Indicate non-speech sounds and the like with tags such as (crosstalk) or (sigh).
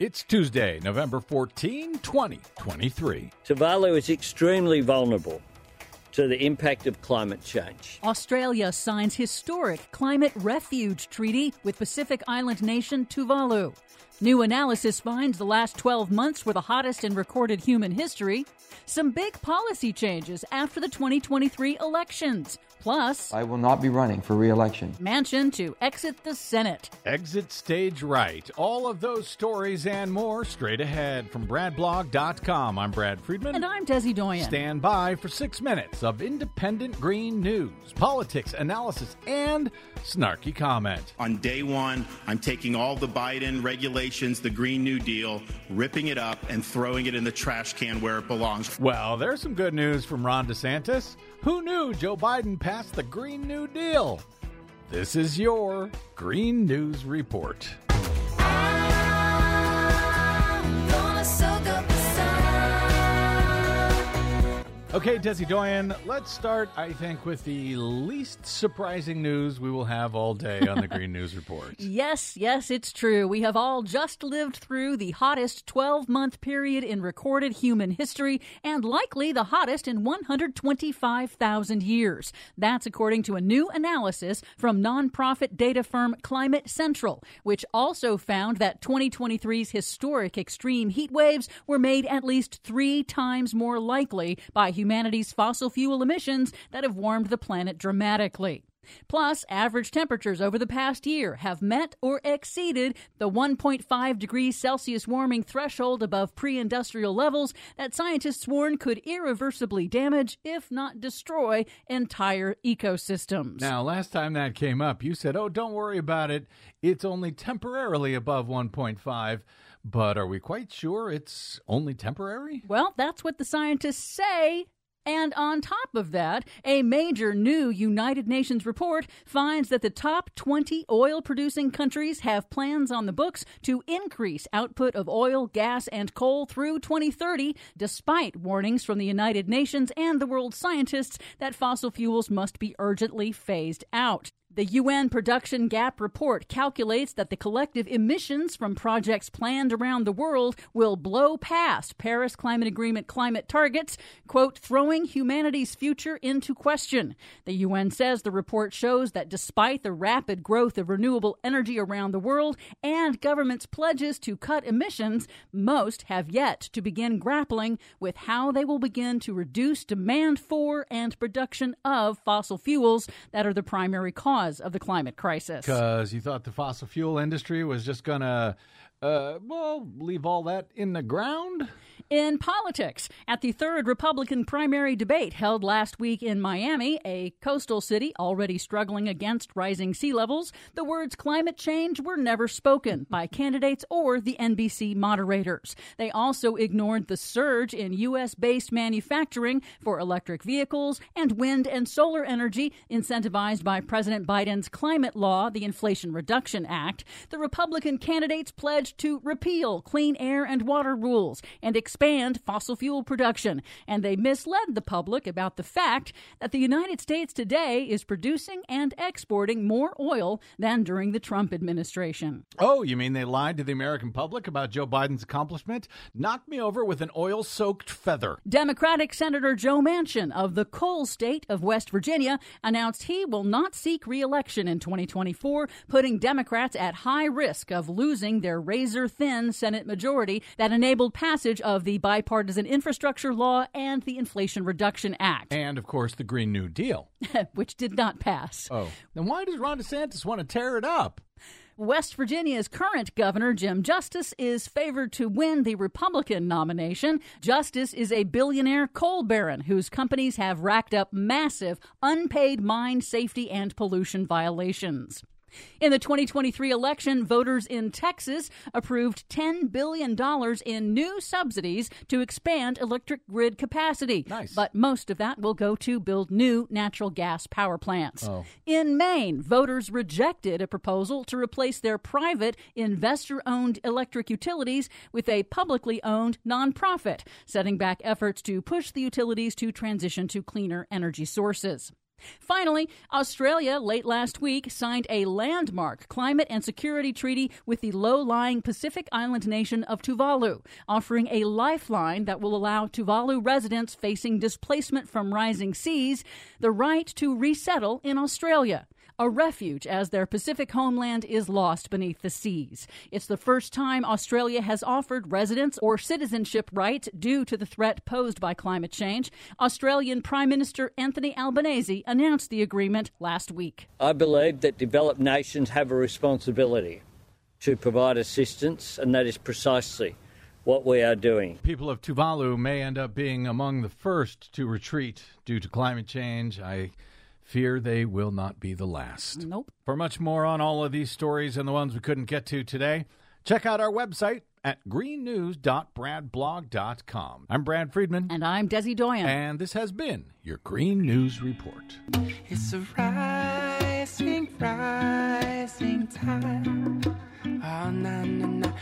It's Tuesday, November 14, 2023. Tuvalu is extremely vulnerable to the impact of climate change. Australia signs historic climate refuge treaty with Pacific island nation Tuvalu. New analysis finds the last 12 months were the hottest in recorded human history. Some big policy changes after the 2023 elections. Plus, I will not be running for re election. Manchin to exit the Senate. Exit stage right. All of those stories and more straight ahead from BradBlog.com. I'm Brad Friedman. And I'm Desi Doyen. Stand by for six minutes of independent green news, politics, analysis, and snarky comment. On day one, I'm taking all the Biden regulations, the Green New Deal, ripping it up, and throwing it in the trash can where it belongs. Well, there's some good news from Ron DeSantis. Who knew Joe Biden passed the Green New Deal? This is your Green News Report. Okay, Desi Doyen, let's start, I think, with the least surprising news we will have all day on the (laughs) Green News Report. Yes, yes, it's true. We have all just lived through the hottest 12 month period in recorded human history and likely the hottest in 125,000 years. That's according to a new analysis from nonprofit data firm Climate Central, which also found that 2023's historic extreme heat waves were made at least three times more likely by humanity's fossil fuel emissions that have warmed the planet dramatically. Plus, average temperatures over the past year have met or exceeded the 1.5 degrees Celsius warming threshold above pre industrial levels that scientists warn could irreversibly damage, if not destroy, entire ecosystems. Now, last time that came up, you said, oh, don't worry about it. It's only temporarily above 1.5. But are we quite sure it's only temporary? Well, that's what the scientists say. And on top of that, a major new United Nations report finds that the top 20 oil producing countries have plans on the books to increase output of oil, gas, and coal through 2030, despite warnings from the United Nations and the world scientists that fossil fuels must be urgently phased out. The UN Production Gap Report calculates that the collective emissions from projects planned around the world will blow past Paris Climate Agreement climate targets, quote, throwing humanity's future into question. The UN says the report shows that despite the rapid growth of renewable energy around the world and governments' pledges to cut emissions, most have yet to begin grappling with how they will begin to reduce demand for and production of fossil fuels that are the primary cause cause of the climate crisis. Because you thought the fossil fuel industry was just going to, uh, well, leave all that in the ground? In politics, at the third Republican primary debate held last week in Miami, a coastal city already struggling against rising sea levels, the words climate change were never spoken by candidates or the NBC moderators. They also ignored the surge in U.S. based manufacturing for electric vehicles and wind and solar energy incentivized by President Biden's climate law, the Inflation Reduction Act. The Republican candidates pledged to repeal clean air and water rules and expand fossil fuel production, and they misled the public about the fact that the United States today is producing and exporting more oil than during the Trump administration. Oh, you mean they lied to the American public about Joe Biden's accomplishment? Knock me over with an oil soaked feather. Democratic Senator Joe Manchin of the coal state of West Virginia announced he will not seek re election in 2024, putting Democrats at high risk of losing their razor thin Senate majority that enabled passage of the bipartisan infrastructure law and the Inflation Reduction Act. And, of course, the Green New Deal, (laughs) which did not pass. Oh. Then why does Ron DeSantis want to tear it up? West Virginia's current governor, Jim Justice, is favored to win the Republican nomination. Justice is a billionaire coal baron whose companies have racked up massive unpaid mine safety and pollution violations. In the 2023 election, voters in Texas approved $10 billion in new subsidies to expand electric grid capacity. Nice. But most of that will go to build new natural gas power plants. Oh. In Maine, voters rejected a proposal to replace their private investor owned electric utilities with a publicly owned nonprofit, setting back efforts to push the utilities to transition to cleaner energy sources. Finally, Australia late last week signed a landmark climate and security treaty with the low lying Pacific island nation of Tuvalu, offering a lifeline that will allow Tuvalu residents facing displacement from rising seas the right to resettle in Australia a refuge as their Pacific homeland is lost beneath the seas. It's the first time Australia has offered residence or citizenship rights due to the threat posed by climate change. Australian Prime Minister Anthony Albanese announced the agreement last week. I believe that developed nations have a responsibility to provide assistance, and that is precisely what we are doing. People of Tuvalu may end up being among the first to retreat due to climate change. I fear they will not be the last. Nope. For much more on all of these stories and the ones we couldn't get to today, check out our website at greennews.bradblog.com. I'm Brad Friedman. And I'm Desi Doyen. And this has been your Green News Report. It's a rising, rising time. Oh, ah, na, na, na.